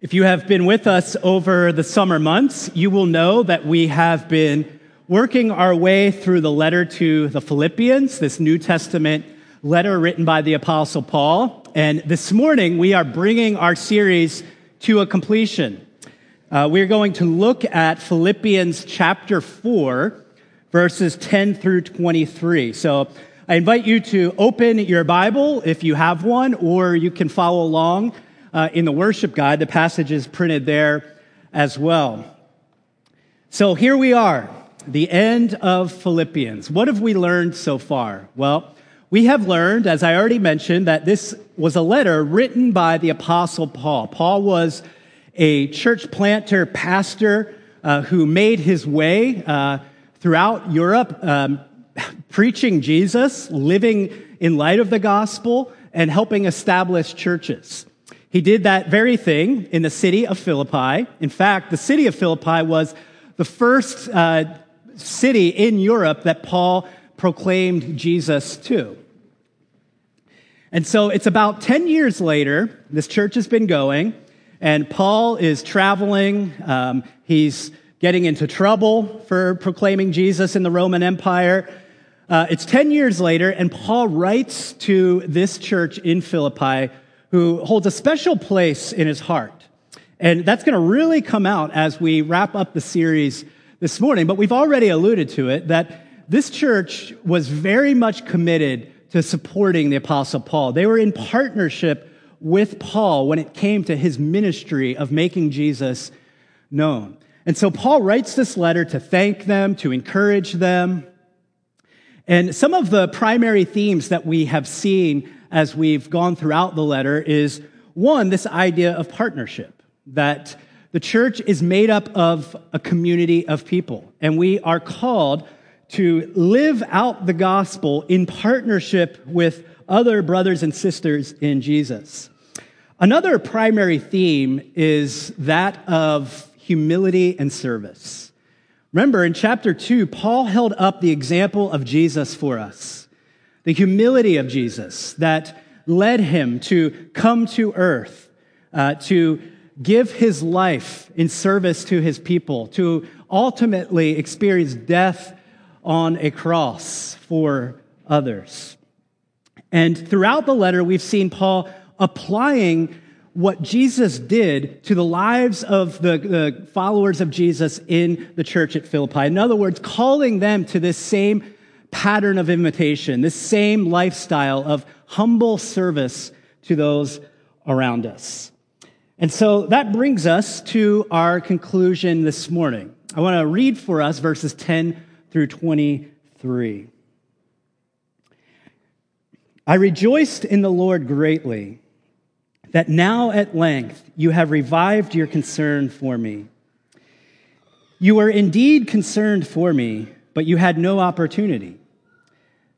If you have been with us over the summer months, you will know that we have been working our way through the letter to the Philippians, this New Testament letter written by the Apostle Paul. And this morning, we are bringing our series to a completion. Uh, we're going to look at Philippians chapter 4, verses 10 through 23. So I invite you to open your Bible if you have one, or you can follow along uh, in the worship guide. The passage is printed there as well. So here we are, the end of Philippians. What have we learned so far? Well, we have learned, as I already mentioned, that this was a letter written by the Apostle Paul. Paul was a church planter, pastor uh, who made his way uh, throughout Europe, um, preaching Jesus, living in light of the gospel, and helping establish churches. He did that very thing in the city of Philippi. In fact, the city of Philippi was the first uh, city in Europe that Paul proclaimed Jesus to. And so it's about 10 years later, this church has been going, and Paul is traveling. Um, he's getting into trouble for proclaiming Jesus in the Roman Empire. Uh, it's 10 years later, and Paul writes to this church in Philippi who holds a special place in his heart. And that's going to really come out as we wrap up the series this morning. But we've already alluded to it that this church was very much committed to supporting the Apostle Paul. They were in partnership with Paul when it came to his ministry of making Jesus known. And so Paul writes this letter to thank them, to encourage them. And some of the primary themes that we have seen as we've gone throughout the letter is one, this idea of partnership, that the church is made up of a community of people, and we are called to live out the gospel in partnership with other brothers and sisters in Jesus. Another primary theme is that of humility and service. Remember, in chapter 2, Paul held up the example of Jesus for us the humility of Jesus that led him to come to earth, uh, to give his life in service to his people, to ultimately experience death on a cross for others. And throughout the letter, we've seen Paul applying what Jesus did to the lives of the, the, followers of Jesus in the church at Philippi. In other words, calling them to this same pattern of invitation, this same lifestyle of humble service to those around us. And so that brings us to our conclusion this morning. I want to read for us verses 10 through 23. I rejoiced in the Lord greatly that now at length you have revived your concern for me. You were indeed concerned for me but you had no opportunity.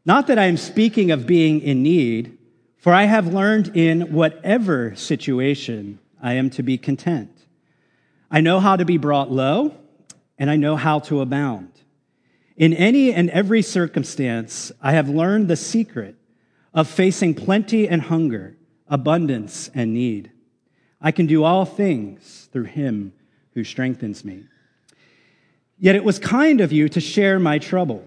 Not that I am speaking of being in need, for I have learned in whatever situation I am to be content. I know how to be brought low, and I know how to abound. In any and every circumstance, I have learned the secret of facing plenty and hunger, abundance and need. I can do all things through him who strengthens me. Yet it was kind of you to share my trouble.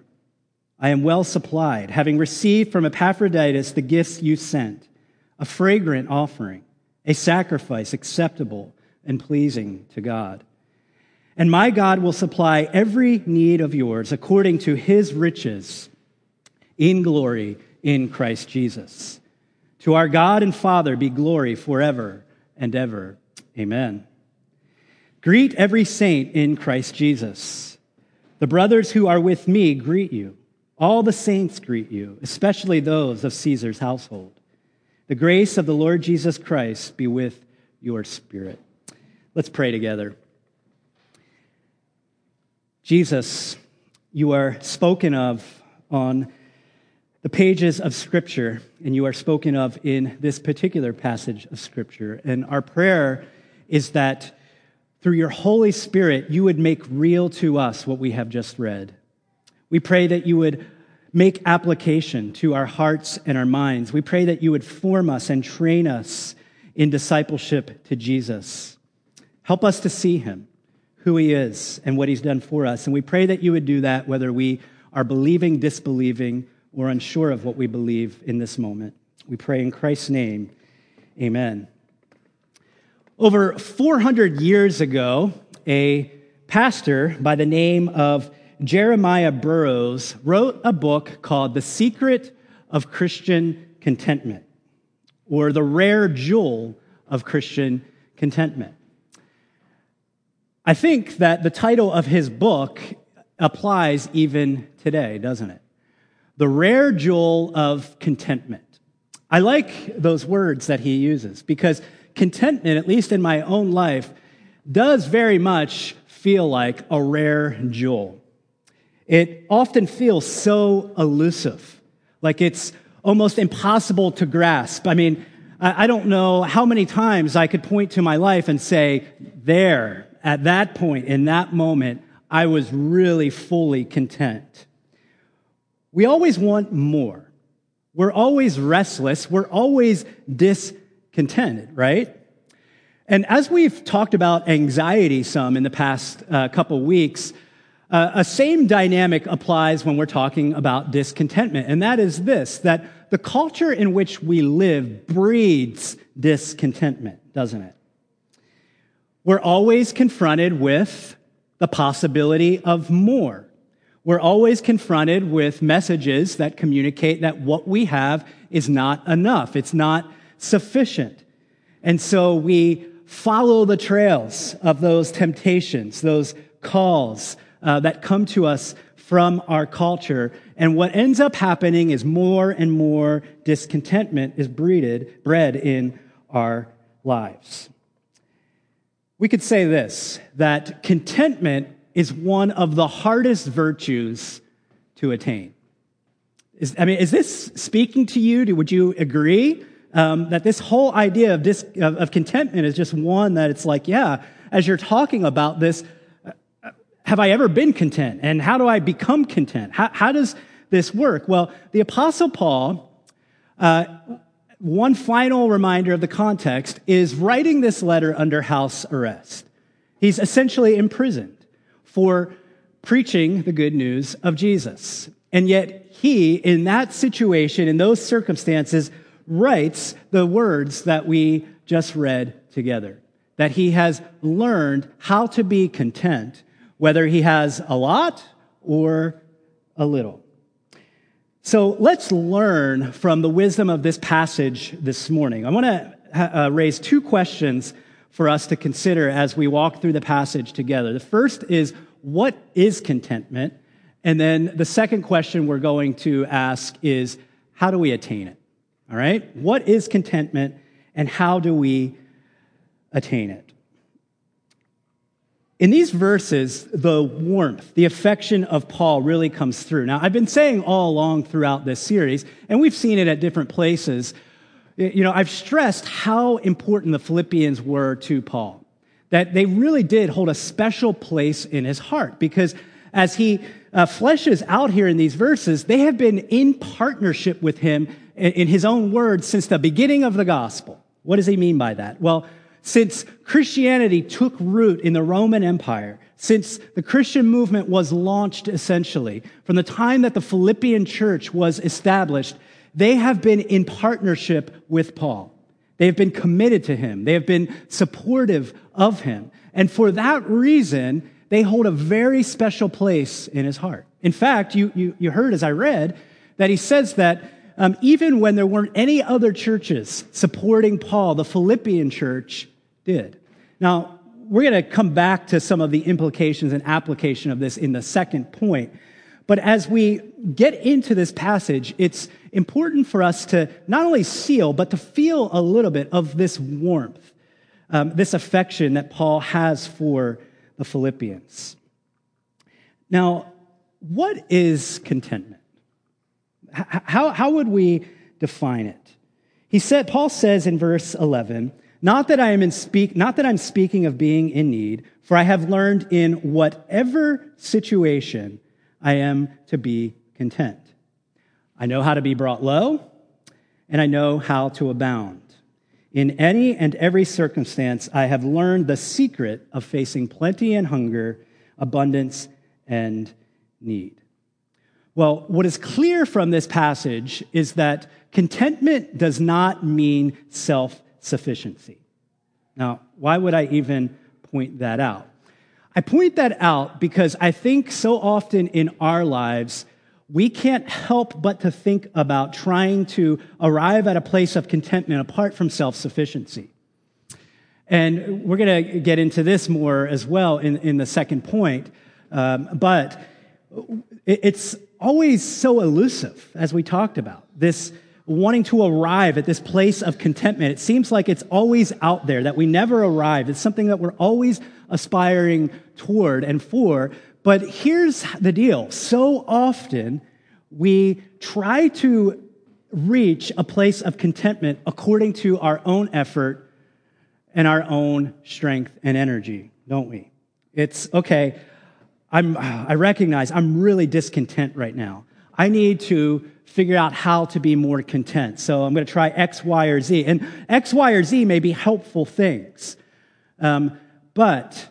I am well supplied, having received from Epaphroditus the gifts you sent, a fragrant offering, a sacrifice acceptable and pleasing to God. And my God will supply every need of yours according to his riches in glory in Christ Jesus. To our God and Father be glory forever and ever. Amen. Greet every saint in Christ Jesus. The brothers who are with me greet you. All the saints greet you, especially those of Caesar's household. The grace of the Lord Jesus Christ be with your spirit. Let's pray together. Jesus, you are spoken of on the pages of Scripture, and you are spoken of in this particular passage of Scripture. And our prayer is that through your Holy Spirit, you would make real to us what we have just read. We pray that you would make application to our hearts and our minds. We pray that you would form us and train us in discipleship to Jesus. Help us to see him, who he is, and what he's done for us. And we pray that you would do that whether we are believing, disbelieving, or unsure of what we believe in this moment. We pray in Christ's name. Amen. Over 400 years ago, a pastor by the name of Jeremiah Burroughs wrote a book called The Secret of Christian Contentment, or The Rare Jewel of Christian Contentment. I think that the title of his book applies even today, doesn't it? The Rare Jewel of Contentment. I like those words that he uses because contentment, at least in my own life, does very much feel like a rare jewel. It often feels so elusive, like it's almost impossible to grasp. I mean, I don't know how many times I could point to my life and say, there, at that point, in that moment, I was really fully content. We always want more. We're always restless. We're always discontented, right? And as we've talked about anxiety some in the past uh, couple weeks, uh, a same dynamic applies when we're talking about discontentment, and that is this that the culture in which we live breeds discontentment, doesn't it? We're always confronted with the possibility of more. We're always confronted with messages that communicate that what we have is not enough. It's not sufficient. And so we follow the trails of those temptations, those calls, uh, that come to us from our culture. And what ends up happening is more and more discontentment is breeded, bred in our lives. We could say this that contentment is one of the hardest virtues to attain. Is, I mean, is this speaking to you? Would you agree um, that this whole idea of, dis, of, of contentment is just one that it's like, yeah, as you're talking about this, have I ever been content? And how do I become content? How, how does this work? Well, the Apostle Paul, uh, one final reminder of the context, is writing this letter under house arrest. He's essentially imprisoned for preaching the good news of Jesus. And yet, he, in that situation, in those circumstances, writes the words that we just read together. That he has learned how to be content whether he has a lot or a little. So let's learn from the wisdom of this passage this morning. I want to uh, raise two questions for us to consider as we walk through the passage together. The first is, what is contentment? And then the second question we're going to ask is, how do we attain it? All right? What is contentment and how do we attain it? In these verses, the warmth, the affection of Paul really comes through. Now, I've been saying all along throughout this series, and we've seen it at different places, you know, I've stressed how important the Philippians were to Paul. That they really did hold a special place in his heart because as he uh, fleshes out here in these verses, they have been in partnership with him in his own words since the beginning of the gospel. What does he mean by that? Well, since Christianity took root in the Roman Empire, since the Christian movement was launched essentially, from the time that the Philippian church was established, they have been in partnership with Paul. They have been committed to him. They have been supportive of him. And for that reason, they hold a very special place in his heart. In fact, you, you, you heard as I read that he says that um, even when there weren't any other churches supporting Paul, the Philippian church did. Now, we're going to come back to some of the implications and application of this in the second point. But as we get into this passage, it's important for us to not only seal, but to feel a little bit of this warmth, um, this affection that Paul has for the Philippians. Now, what is contentment? How, how would we define it? He said, Paul says in verse 11, not that I am in speak, not that I'm speaking of being in need, for I have learned in whatever situation I am to be content. I know how to be brought low, and I know how to abound. In any and every circumstance, I have learned the secret of facing plenty and hunger, abundance and need. Well, what is clear from this passage is that contentment does not mean self sufficiency. Now, why would I even point that out? I point that out because I think so often in our lives, we can't help but to think about trying to arrive at a place of contentment apart from self sufficiency. And we're going to get into this more as well in, in the second point. Um, but it's always so elusive, as we talked about. This wanting to arrive at this place of contentment. It seems like it's always out there, that we never arrive. It's something that we're always aspiring toward and for. But here's the deal so often we try to reach a place of contentment according to our own effort and our own strength and energy, don't we? It's okay, I'm, I recognize I'm really discontent right now. I need to figure out how to be more content. So I'm going to try X, Y, or Z. And X, Y, or Z may be helpful things, um, but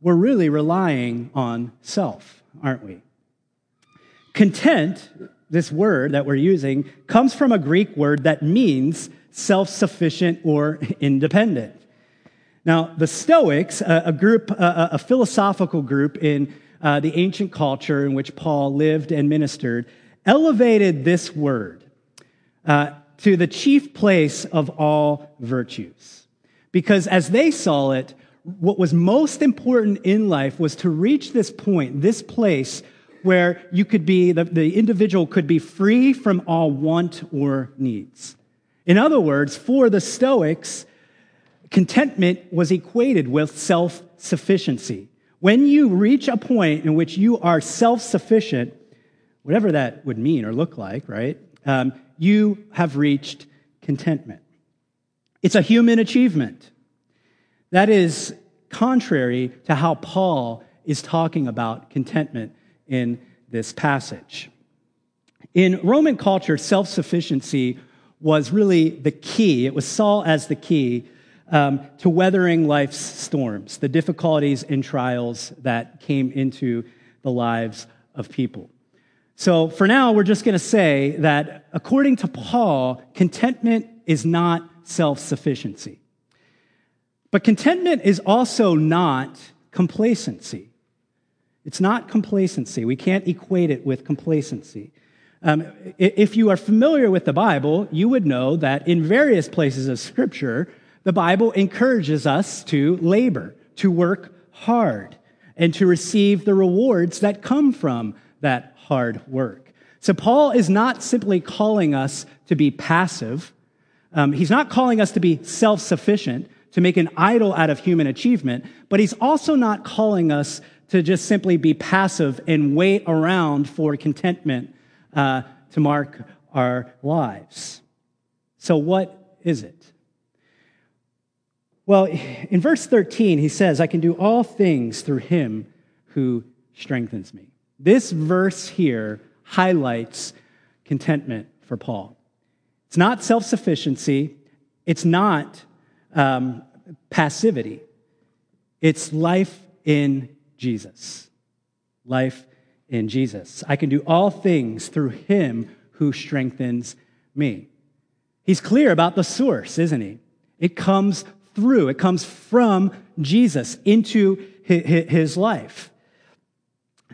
we're really relying on self, aren't we? Content, this word that we're using, comes from a Greek word that means self sufficient or independent. Now, the Stoics, a, group, a, philosophical group in uh, the ancient culture in which Paul lived and ministered, elevated this word uh, to the chief place of all virtues. Because as they saw it, what was most important in life was to reach this point, this place where you could be, the, the individual could be free from all want or needs. In other words, for the Stoics, contentment was equated with self sufficiency. When you reach a point in which you are self sufficient, whatever that would mean or look like, right? Um, you have reached contentment. It's a human achievement. That is contrary to how Paul is talking about contentment in this passage. In Roman culture, self sufficiency was really the key. It was saw as the key um, to weathering life's storms, the difficulties and trials that came into the lives of people. So for now, we're just going to say that according to Paul, contentment is not self sufficiency. But contentment is also not complacency. It's not complacency. We can't equate it with complacency. Um, if you are familiar with the Bible, you would know that in various places of Scripture, the Bible encourages us to labor, to work hard, and to receive the rewards that come from that hard work. So, Paul is not simply calling us to be passive. Um, he's not calling us to be self sufficient, to make an idol out of human achievement, but he's also not calling us to just simply be passive and wait around for contentment uh, to mark our lives. So, what is it? Well, in verse 13, he says, I can do all things through him who strengthens me. This verse here highlights contentment for Paul. It's not self sufficiency, it's not um, passivity, it's life in Jesus. Life in Jesus. I can do all things through him who strengthens me. He's clear about the source, isn't he? It comes through, it comes from Jesus into his life.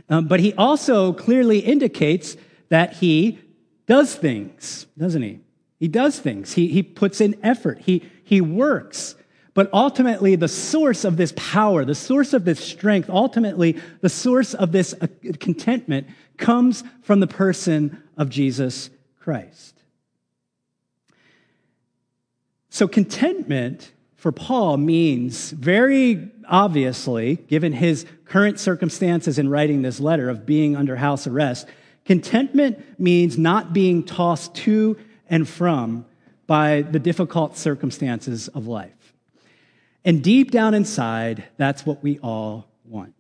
Um, but he also clearly indicates that he does things, doesn't he? He does things. He, he puts in effort. He, he works. But ultimately, the source of this power, the source of this strength, ultimately, the source of this uh, contentment comes from the person of Jesus Christ. So, contentment for Paul means very obviously, given his current circumstances in writing this letter of being under house arrest, contentment means not being tossed to and from by the difficult circumstances of life. And deep down inside, that's what we all want.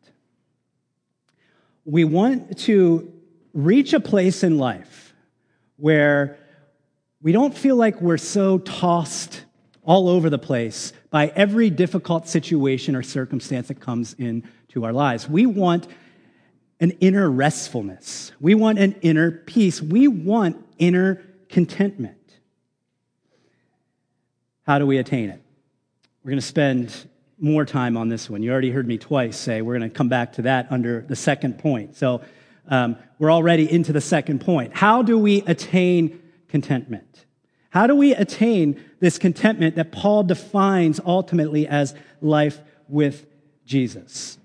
We want to reach a place in life where we don't feel like we're so tossed all over the place by every difficult situation or circumstance that comes into our lives. We want an inner restfulness. We want an inner peace. We want inner contentment. How do we attain it? We're going to spend more time on this one. You already heard me twice say we're going to come back to that under the second point. So um, we're already into the second point. How do we attain contentment? How do we attain this contentment that Paul defines ultimately as life with Jesus?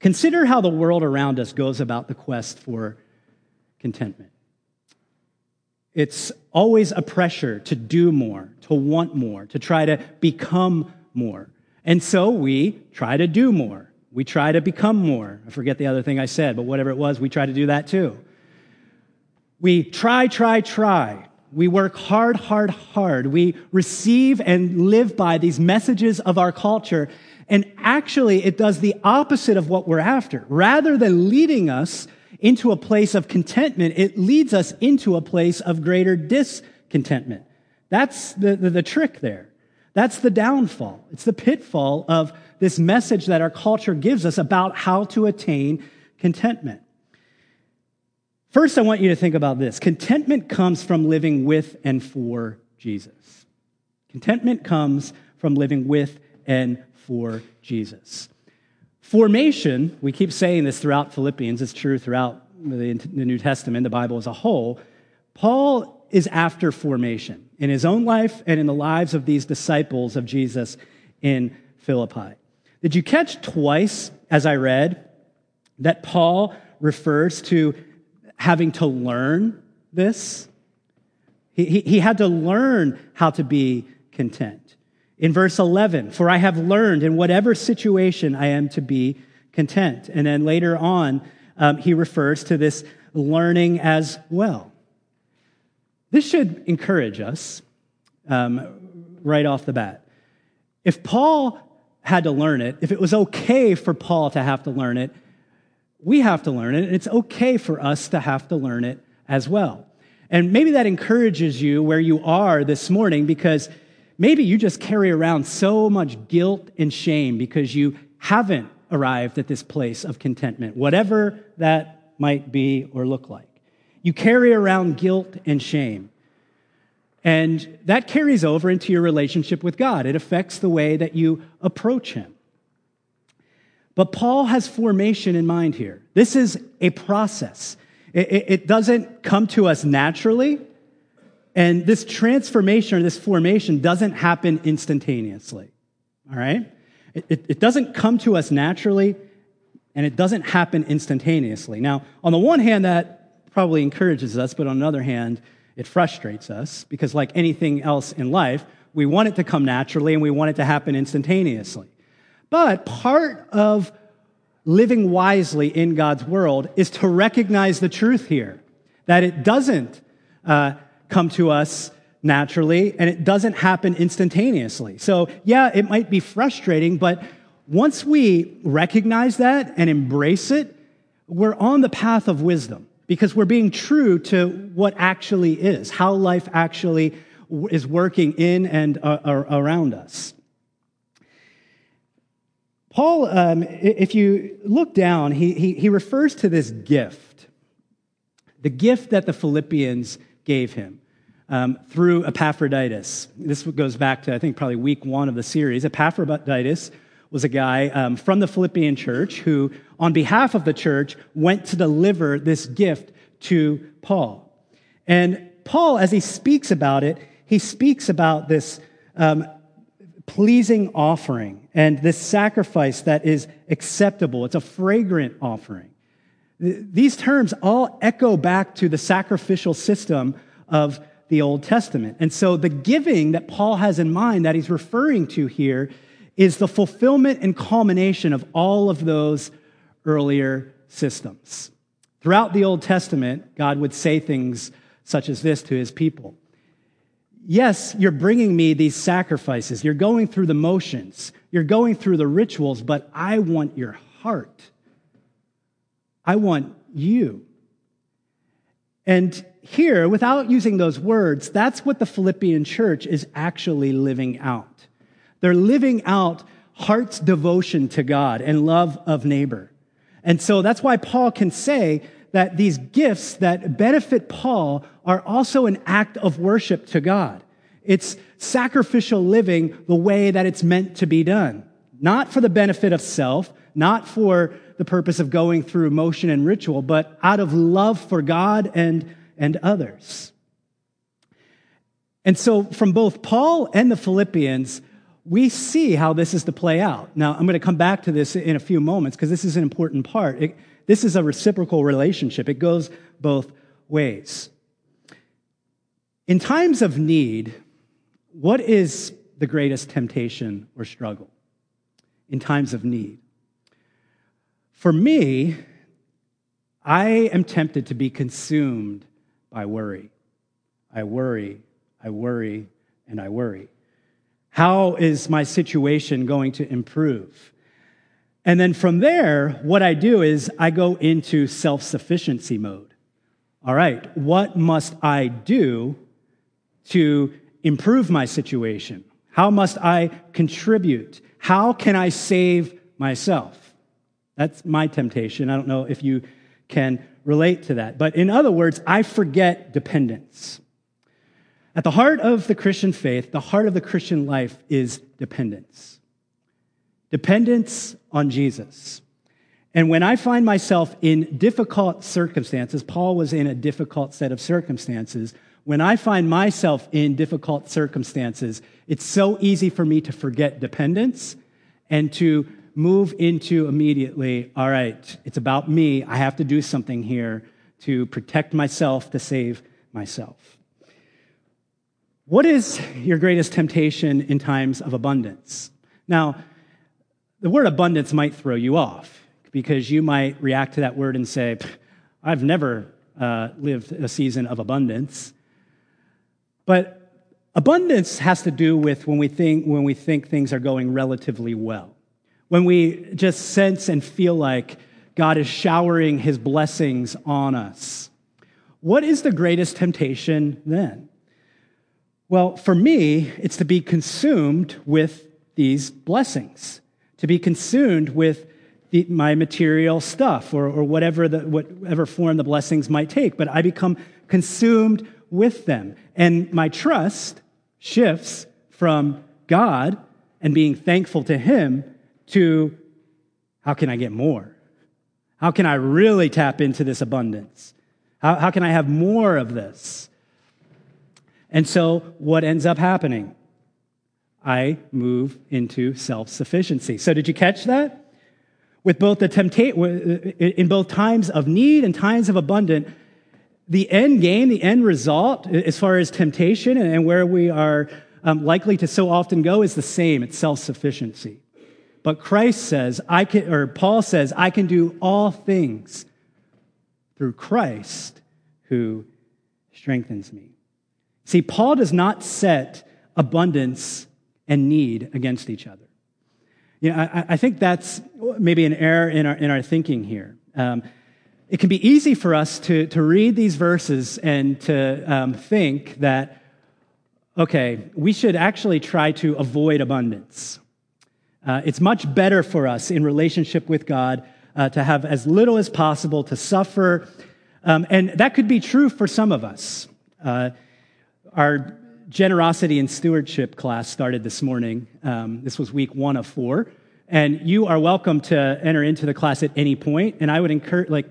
Consider how the world around us goes about the quest for contentment. It's always a pressure to do more, to want more, to try to become more. And so we try to do more. We try to become more. I forget the other thing I said, but whatever it was, we try to do that too. We try, try, try. We work hard, hard, hard. We receive and live by these messages of our culture. And actually, it does the opposite of what we're after. Rather than leading us into a place of contentment, it leads us into a place of greater discontentment. That's the, the, the trick there. That's the downfall. It's the pitfall of this message that our culture gives us about how to attain contentment. First, I want you to think about this contentment comes from living with and for Jesus. Contentment comes from living with and for Jesus. Formation, we keep saying this throughout Philippians, it's true throughout the New Testament, the Bible as a whole. Paul is after formation in his own life and in the lives of these disciples of Jesus in Philippi. Did you catch twice as I read that Paul refers to having to learn this. He, he, he had to learn how to be content. In verse 11, for I have learned in whatever situation I am to be content. And then later on, um, he refers to this learning as well. This should encourage us um, right off the bat. If Paul had to learn it, if it was okay for Paul to have to learn it, we have to learn it, and it's okay for us to have to learn it as well. And maybe that encourages you where you are this morning because maybe you just carry around so much guilt and shame because you haven't arrived at this place of contentment, whatever that might be or look like. You carry around guilt and shame. And that carries over into your relationship with God. It affects the way that you approach Him. But Paul has formation in mind here. This is a process. It, it, it doesn't come to us naturally. And this transformation or this formation doesn't happen instantaneously. All right? It, it, it doesn't come to us naturally and it doesn't happen instantaneously. Now, on the one hand, that probably encourages us, but on the other hand, it frustrates us because, like anything else in life, we want it to come naturally and we want it to happen instantaneously. But part of living wisely in God's world is to recognize the truth here that it doesn't uh, come to us naturally and it doesn't happen instantaneously. So, yeah, it might be frustrating, but once we recognize that and embrace it, we're on the path of wisdom because we're being true to what actually is, how life actually is working in and uh, around us. Paul, um, if you look down, he, he, he refers to this gift, the gift that the Philippians gave him um, through Epaphroditus. This goes back to, I think, probably week one of the series. Epaphroditus was a guy um, from the Philippian church who, on behalf of the church, went to deliver this gift to Paul. And Paul, as he speaks about it, he speaks about this um, pleasing offering and this sacrifice that is acceptable. It's a fragrant offering. These terms all echo back to the sacrificial system of the Old Testament. And so the giving that Paul has in mind that he's referring to here is the fulfillment and culmination of all of those earlier systems. Throughout the Old Testament, God would say things such as this to his people Yes, you're bringing me these sacrifices. You're going through the motions. You're going through the rituals, but I want your heart. I want you. And here, without using those words, that's what the Philippian church is actually living out. They're living out heart's devotion to God and love of neighbor. And so that's why Paul can say that these gifts that benefit Paul are also an act of worship to God. It's sacrificial living the way that it's meant to be done. Not for the benefit of self, not for the purpose of going through motion and ritual, but out of love for God and, and others. And so, from both Paul and the Philippians, we see how this is to play out. Now, I'm going to come back to this in a few moments because this is an important part. It, this is a reciprocal relationship, it goes both ways. In times of need, what is the greatest temptation or struggle? In times of need. For me, I am tempted to be consumed by worry. I worry, I worry, and I worry. How is my situation going to improve? And then from there, what I do is I go into self sufficiency mode. All right, what must I do to improve my situation? How must I contribute? How can I save myself? That's my temptation. I don't know if you can relate to that. But in other words, I forget dependence. At the heart of the Christian faith, the heart of the Christian life is dependence. Dependence on Jesus. And when I find myself in difficult circumstances, Paul was in a difficult set of circumstances. When I find myself in difficult circumstances, it's so easy for me to forget dependence and to move into immediately, all right, it's about me. I have to do something here to protect myself, to save myself. What is your greatest temptation in times of abundance? Now, the word abundance might throw you off because you might react to that word and say, I've never uh, lived a season of abundance. But abundance has to do with when we think, when we think things are going relatively well when we just sense and feel like God is showering his blessings on us. What is the greatest temptation then? Well, for me, it's to be consumed with these blessings, to be consumed with the, my material stuff or, or whatever, the, whatever form the blessings might take, but I become consumed with them. And my trust shifts from God and being thankful to Him to how can I get more? How can I really tap into this abundance? How, how can I have more of this? And so, what ends up happening? I move into self sufficiency. So, did you catch that? With both the temptation, in both times of need and times of abundant, the end game, the end result, as far as temptation and where we are um, likely to so often go, is the same. It's self sufficiency. But Christ says, I can, or Paul says, I can do all things through Christ who strengthens me. See, Paul does not set abundance and need against each other. You know, I, I think that's maybe an error in our, in our thinking here. Um, it can be easy for us to, to read these verses and to um, think that, okay, we should actually try to avoid abundance. Uh, it's much better for us in relationship with God uh, to have as little as possible, to suffer. Um, and that could be true for some of us. Uh, our generosity and stewardship class started this morning. Um, this was week one of four. And you are welcome to enter into the class at any point. And I would encourage, like,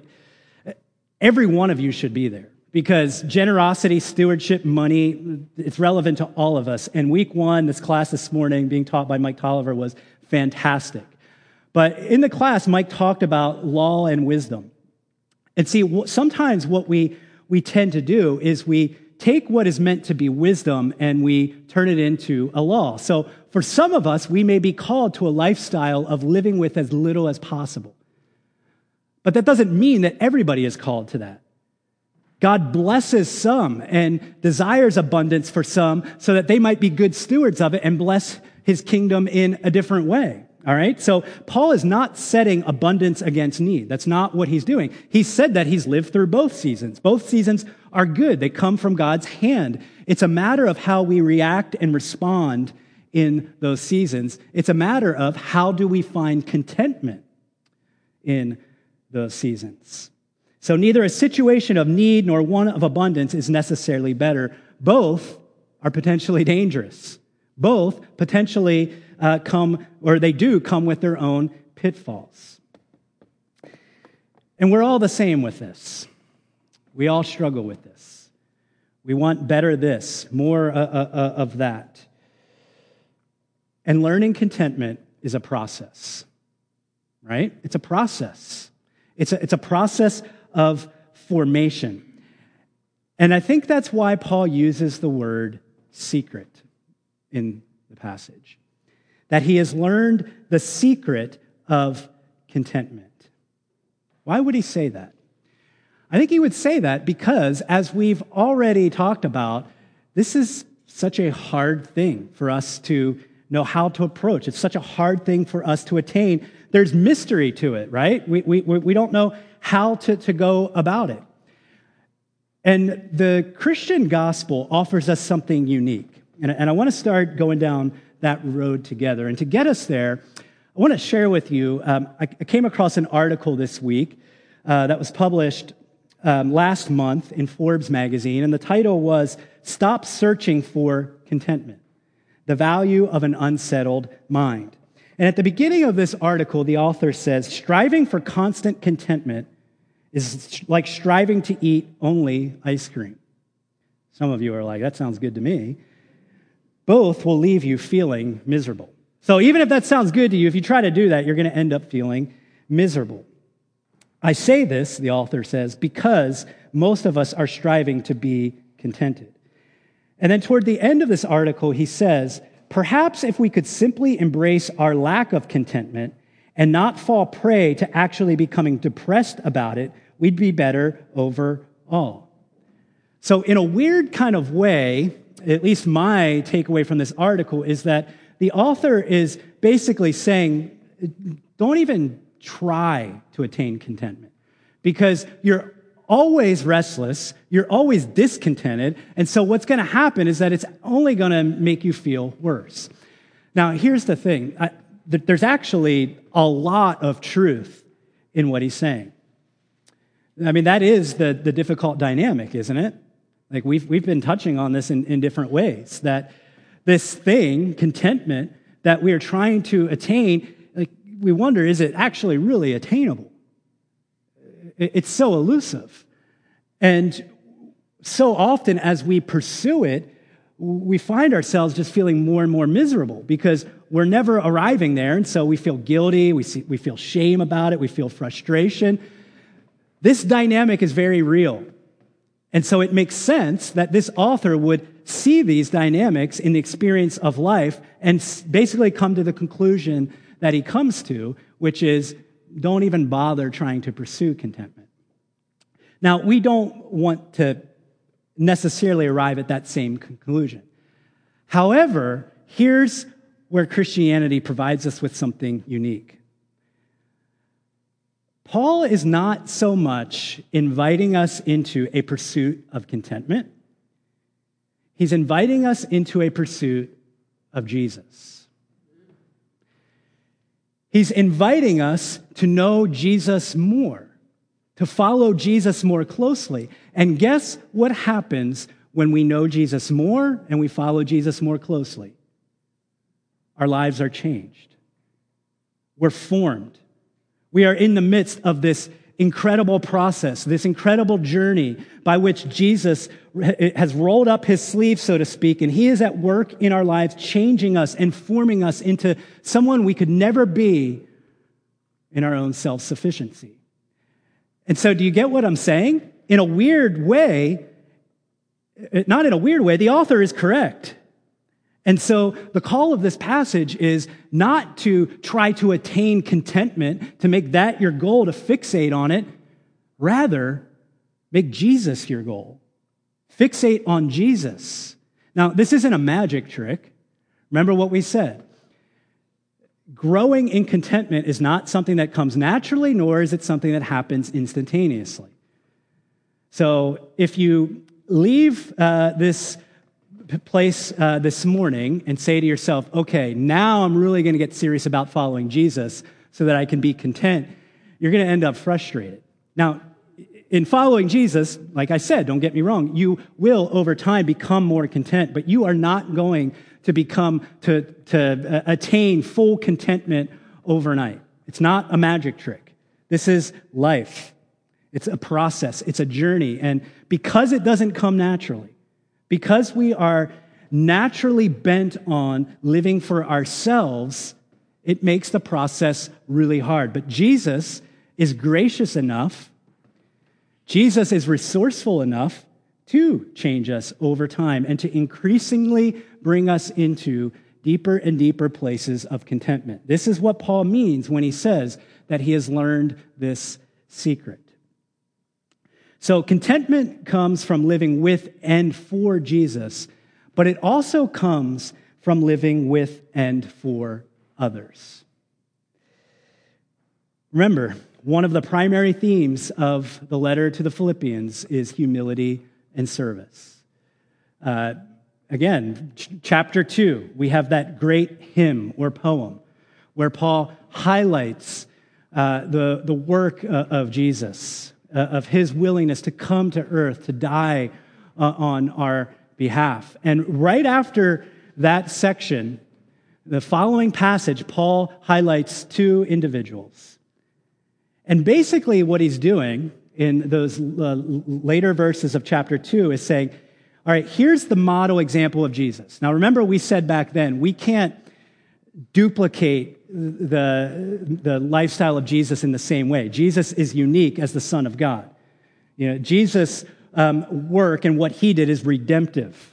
every one of you should be there because generosity, stewardship, money, it's relevant to all of us. And week one, this class this morning being taught by Mike Tolliver was fantastic. But in the class, Mike talked about law and wisdom. And see, sometimes what we, we tend to do is we take what is meant to be wisdom and we turn it into a law. So for some of us, we may be called to a lifestyle of living with as little as possible. But that doesn't mean that everybody is called to that. God blesses some and desires abundance for some so that they might be good stewards of it and bless his kingdom in a different way. All right. So Paul is not setting abundance against need. That's not what he's doing. He said that he's lived through both seasons. Both seasons are good. They come from God's hand. It's a matter of how we react and respond in those seasons. It's a matter of how do we find contentment in those seasons. So neither a situation of need nor one of abundance is necessarily better. Both are potentially dangerous. Both potentially uh, come, or they do come with their own pitfalls. And we're all the same with this. We all struggle with this. We want better this, more uh, uh, uh of that. And learning contentment is a process, right? It's a process. It's a, it's a process of formation. And I think that's why Paul uses the word secret in the passage. That he has learned the secret of contentment. Why would he say that? I think he would say that because, as we've already talked about, this is such a hard thing for us to know how to approach. It's such a hard thing for us to attain. There's mystery to it, right? We, we, we don't know how to, to go about it. And the Christian gospel offers us something unique. And, and I want to start going down that road together. And to get us there, I want to share with you um, I, I, came across an article this week uh, that was published um, last month in Forbes magazine, and the title was Stop Searching for Contentment The Value of an Unsettled Mind. And at the beginning of this article, the author says, Striving for constant contentment is like striving to eat only ice cream. Some of you are like, that sounds good to me. Both will leave you feeling miserable. So even if that sounds good to you, if you try to do that, you're going to end up feeling miserable. I say this, the author says, because most of us are striving to be contented. And then toward the end of this article, he says, perhaps if we could simply embrace our lack of contentment and not fall prey to actually becoming depressed about it, we'd be better overall. So, in a weird kind of way, at least my takeaway from this article is that the author is basically saying, don't even try to attain contentment because you're always restless, you're always discontented, and so what's going to happen is that it's only going to make you feel worse. Now, here's the thing I, there's actually a lot of truth in what he's saying. I mean, that is the, the difficult dynamic, isn't it? Like we've, we've been touching on this in, in different ways that this thing, contentment, that we are trying to attain, like we wonder, is it actually really attainable? It's so elusive. And so often as we pursue it, we find ourselves just feeling more and more miserable because we're never arriving there. And so we feel guilty, we, see, we feel shame about it, we feel frustration. This dynamic is very real. And so it makes sense that this author would see these dynamics in the experience of life and basically come to the conclusion that he comes to, which is don't even bother trying to pursue contentment. Now, we don't want to necessarily arrive at that same conclusion. However, here's where Christianity provides us with something unique. Paul is not so much inviting us into a pursuit of contentment, he's inviting us into a pursuit of Jesus. He's inviting us to know Jesus more, to follow Jesus more closely. And guess what happens when we know Jesus more and we follow Jesus more closely? Our lives are changed. We're formed. We are in the midst of this incredible process, this incredible journey by which Jesus has rolled up his sleeves, so to speak, and he is at work in our lives, changing us and forming us into someone we could never be in our own self sufficiency. And so, do you get what I'm saying? In a weird way, eh, not in a weird way, the author is correct. And so the call of this passage is not to try to attain contentment, to make that your goal, to fixate on it. Rather, make Jesus your goal. Fixate on Jesus. Now, this isn't a magic trick. Remember what we said. Growing in contentment is not something that comes naturally, nor is it something that happens instantaneously. So if you leave uh, this place uh, this morning and say to yourself, okay, now I'm really going to get serious about following Jesus so that I can be content, you're going to end up frustrated. Now, in following Jesus, like I said, don't get me wrong, you will over time become more content, but you are not going to become, to, to uh, attain full contentment overnight. It's not a magic trick. This is life. It's a process. It's a journey. And because it doesn't come naturally, because we are naturally bent on living for ourselves, it makes the process really hard. But Jesus is gracious enough, Jesus is resourceful enough to change us over time and to increasingly bring us into deeper and deeper places of contentment. This is what Paul means when he says that he has learned this secret. So, contentment comes from living with and for Jesus, but it also comes from living with and for others. Remember, one of the primary themes of the letter to the Philippians is humility and service. Uh, again, ch- chapter two, we have that great hymn or poem where Paul highlights uh, the, the work uh, of Jesus, uh, of his willingness to come to earth, to die uh, on our behalf. And right after that section, the following passage, Paul highlights two individuals. And basically, what he's doing in those uh, later verses of chapter 2 is saying, all right, here's the model example of Jesus. Now, remember, we said back then, we can't duplicate the, the lifestyle of Jesus in the same way. Jesus is unique as the Son of God. You know, Jesus' um, work and what he did is redemptive.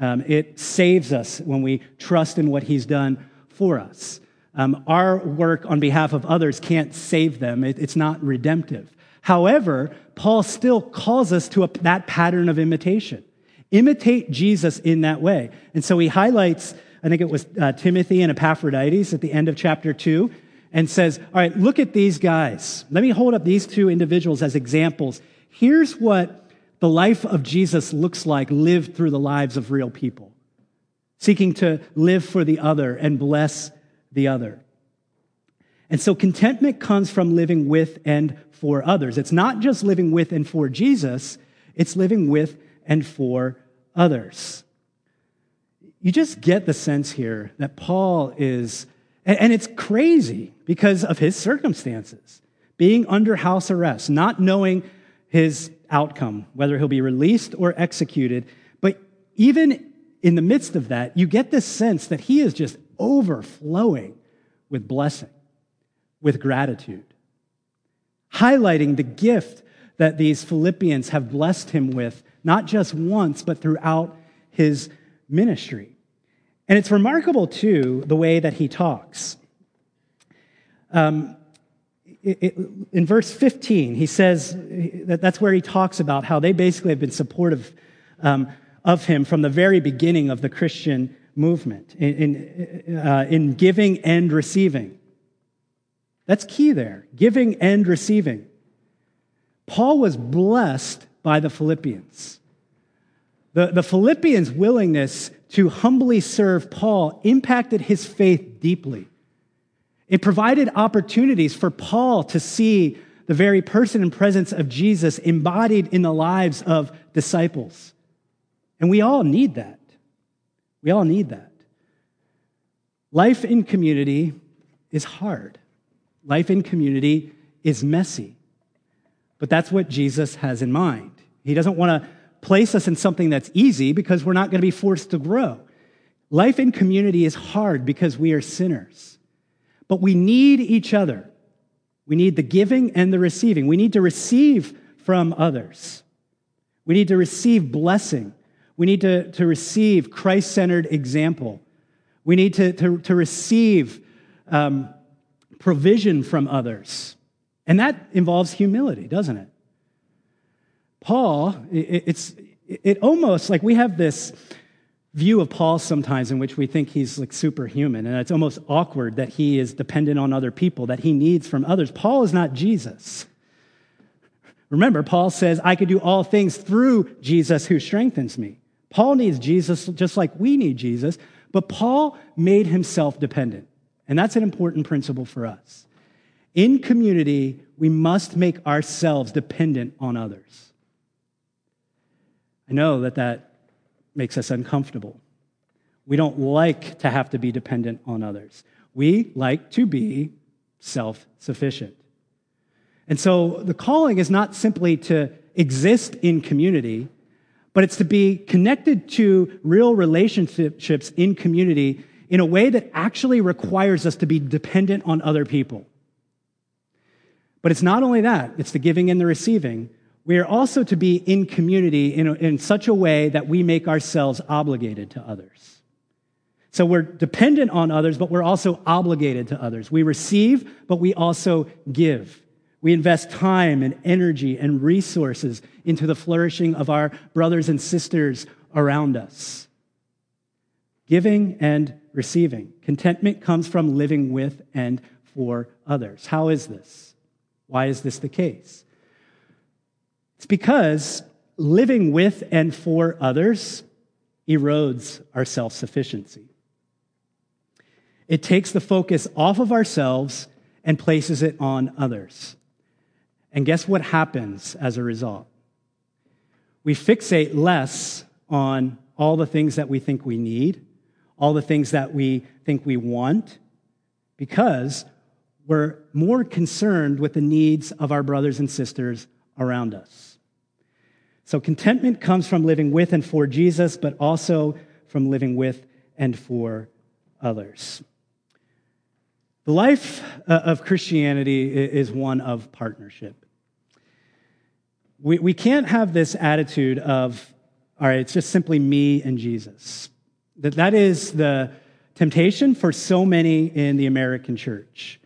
Um, it saves us when we trust in what he's done for us. Um, our work on behalf of others can't save them, it, it's not redemptive. However, Paul still calls us to a, that pattern of imitation. Imitate Jesus in that way. And so he highlights, I think it was uh, Timothy and Epaphroditus at the end of chapter two, and says, All right, look at these guys. Let me hold up these two individuals as examples. Here's what the life of Jesus looks like lived through the lives of real people, seeking to live for the other and bless the other. And so contentment comes from living with and for others. It's not just living with and for Jesus, it's living with and for others. You just get the sense here that Paul is, and it's crazy because of his circumstances, being under house arrest, not knowing his outcome, whether he'll be released or executed. But even in the midst of that, you get this sense that he is just overflowing with blessing, with gratitude, highlighting the gift that these Philippians have blessed him with, not just once, but throughout his ministry. And it's remarkable, too, the way that he talks. Um, it, it, in verse 15, he says that that's where he talks about how they basically have been supportive um, of him from the very beginning of the Christian movement in, in, uh, in giving and receiving. That's key there giving and receiving. Paul was blessed by the Philippians. The, the Philippians' willingness to humbly serve Paul impacted his faith deeply. It provided opportunities for Paul to see the very person and presence of Jesus embodied in the lives of disciples. And we all need that. We all need that. Life in community is hard. Life in community is messy. But that's what Jesus has in mind. He doesn't want to place us in something that's easy because we're not going to be forced to grow. Life in community is hard because we are sinners. But we need each other. We need the giving and the receiving. We need to receive from others. We need to receive blessing We need to, to receive Christ centered example. We need to, to, to receive um, provision from others. And that involves humility, doesn't it? Paul, it, it's it almost like we have this view of Paul sometimes in which we think he's like superhuman, and it's almost awkward that he is dependent on other people, that he needs from others. Paul is not Jesus. Remember, Paul says, I could do all things through Jesus who strengthens me. Paul needs Jesus just like we need Jesus, but Paul made himself dependent. And that's an important principle for us. In community, we must make ourselves dependent on others. I know that that makes us uncomfortable. We don't like to have to be dependent on others. We like to be self sufficient. And so the calling is not simply to exist in community, but it's to be connected to real relationships in community in a way that actually requires us to be dependent on other people. But it's not only that, it's the giving and the receiving. We are also to be in community in, in such a way that we make ourselves obligated to others. So we're dependent on others, but we're also obligated to others. We receive, but we also give. We invest time and energy and resources into the flourishing of our brothers and sisters around us. Giving and receiving. Contentment comes from living with and for others. How is this? Why is this the case? It's because living with and for others erodes our self sufficiency. It takes the focus off of ourselves and places it on others. And guess what happens as a result? We fixate less on all the things that we think we need, all the things that we think we want, because we're more concerned with the needs of our brothers and sisters around us. So, contentment comes from living with and for Jesus, but also from living with and for others. The life uh, of Christianity is one of partnership. We, we can't have this attitude of, all right, it's just simply me and Jesus. That, that is the temptation for so many in the American church.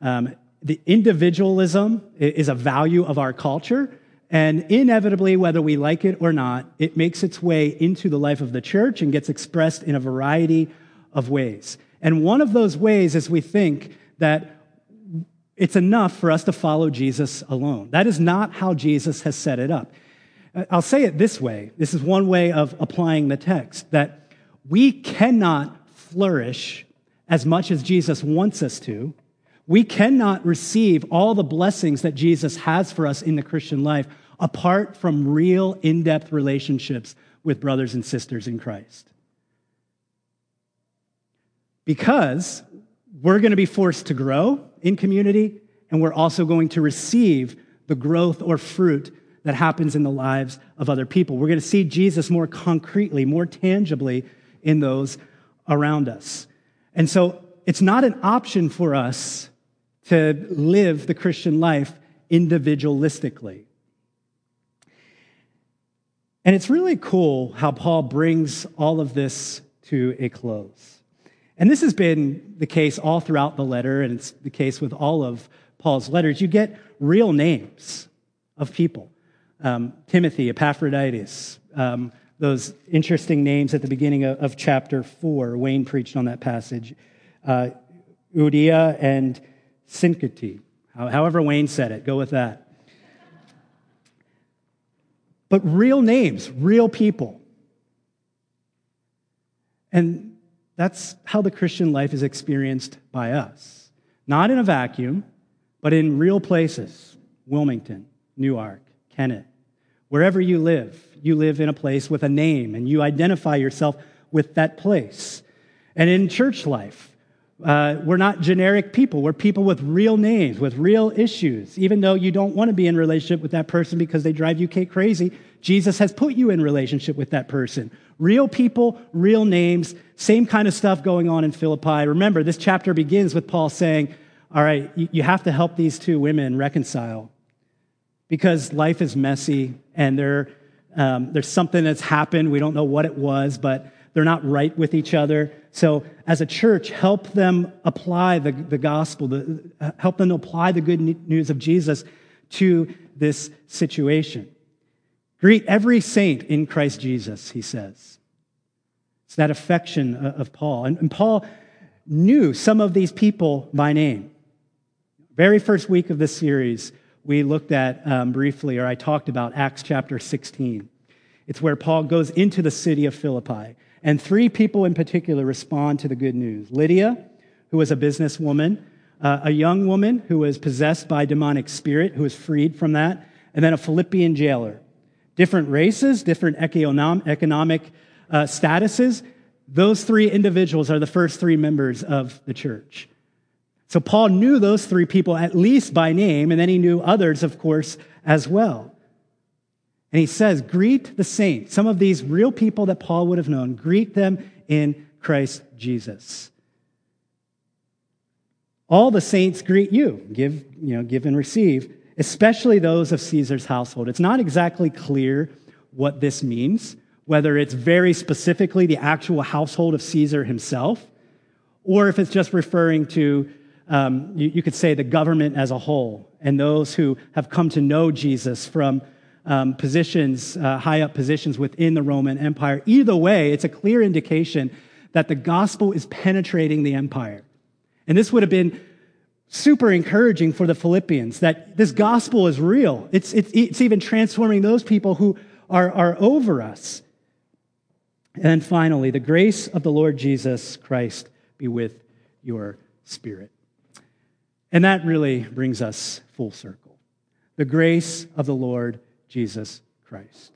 Um, the individualism is a value of our culture, and inevitably, whether we like it or not, it makes its way into the life of the church and gets expressed in a variety of ways. And one of those ways is we think that it's enough for us to follow Jesus alone. That is not how Jesus has set it up. Uh, I'll say it this way this is one way of applying the text that we cannot flourish as much as Jesus wants us to. We cannot receive all the blessings that Jesus has for us in the Christian life apart from real in depth relationships with brothers and sisters in Christ because we're going to be forced to grow in community and we're also going to receive the growth or fruit that happens in the lives of other people. We're going to see Jesus more concretely, more tangibly in those around us. And so it's not an option for us to live the Christian life individualistically. And it's really cool how Paul brings all of this to a close. And this has been the case all throughout the letter, and it's the case with all of Paul's letters. You get real names of people um, Timothy, Epaphroditus, um, those interesting names at the beginning of, of, chapter 4. Wayne preached on that passage. Uh, Euodia and Syntyche. However, Wayne said it, go with that. But real names, real people. And that's how the Christian life is experienced by us. Not in a vacuum, but in real places Wilmington, Newark, Kennett. Wherever you live, you live in a place with a name and you identify yourself with that place. And in church life, uh, we're not generic people. We're people with real names, with real issues. Even though you don't want to be in relationship with that person because they drive you crazy, Jesus has put you in relationship with that person. Real people, real names, same kind of stuff going on in Philippi. Remember, this chapter begins with Paul saying, All right, you have to help these two women reconcile because life is messy and Um, there's something that's happened. We don't know what it was, but they're not right with each other. So, as a church, help them apply the, the gospel, the, uh, help them apply the good news of Jesus to this situation. Greet every saint in Christ Jesus, he says. It's that affection of Paul. And, and Paul knew some of these people by name. Very first week of this series, we looked at um, briefly, or I talked about Acts chapter 16. It's where Paul goes into the city of Philippi. And three people in particular respond to the good news Lydia, who was a businesswoman, uh, a young woman who was possessed by demonic spirit, who was freed from that, and then a Philippian jailer. Different races, different economic uh, statuses. Those three individuals are the first three members of the church. So Paul knew those three people at least by name, and then he knew others, of course, as well. And he says, Greet the saints. Some of these real people that Paul would have known, greet them in Christ Jesus. All the saints greet you. Give, you know, give and receive, especially those of Caesar's household. It's not exactly clear what this means, whether it's very specifically the actual household of Caesar himself, or if it's just referring to, um, you, you could say, the government as a whole and those who have come to know Jesus from um, positions, uh, high up positions within the Roman Empire. Either way, it's a clear indication that the gospel is penetrating the empire. And this would have been super encouraging for the Philippians that this gospel is real. It's, it's, it's even transforming those people who are, are over us. And then finally, the grace of the Lord Jesus Christ be with your spirit. And that really brings us full circle. The grace of the Lord Jesus Christ.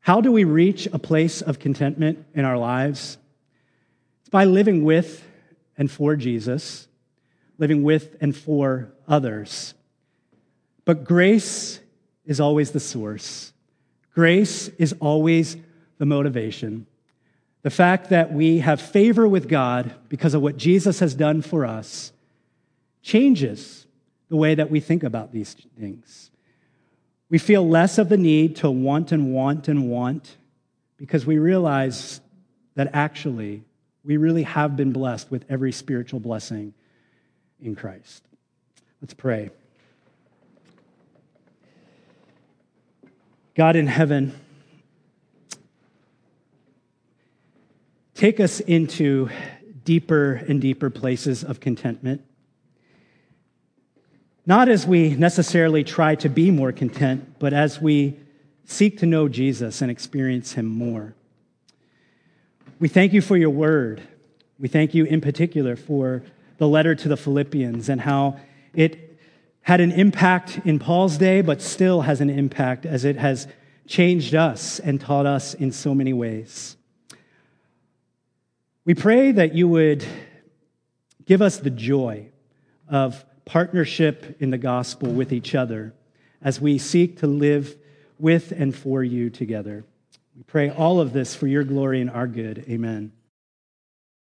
How do we reach a place of contentment in our lives? It's by living with and for Jesus, living with and for others. But grace is always the source, grace is always the motivation. The fact that we have favor with God because of what Jesus has done for us changes the way that we think about these things. We feel less of the need to want and want and want because we realize that actually we really have been blessed with every spiritual blessing in Christ. Let's pray. God in heaven, take us into deeper and deeper places of contentment. Not as we necessarily try to be more content, but as we seek to know Jesus and experience him more. We thank you for your word. We thank you in particular for the letter to the Philippians and how it had an impact in Paul's day, but still has an impact as it has changed us and taught us in so many ways. We pray that you would give us the joy of partnership in the gospel with each other as we seek to live with and for you together. We pray all of this for your glory and our good. Amen.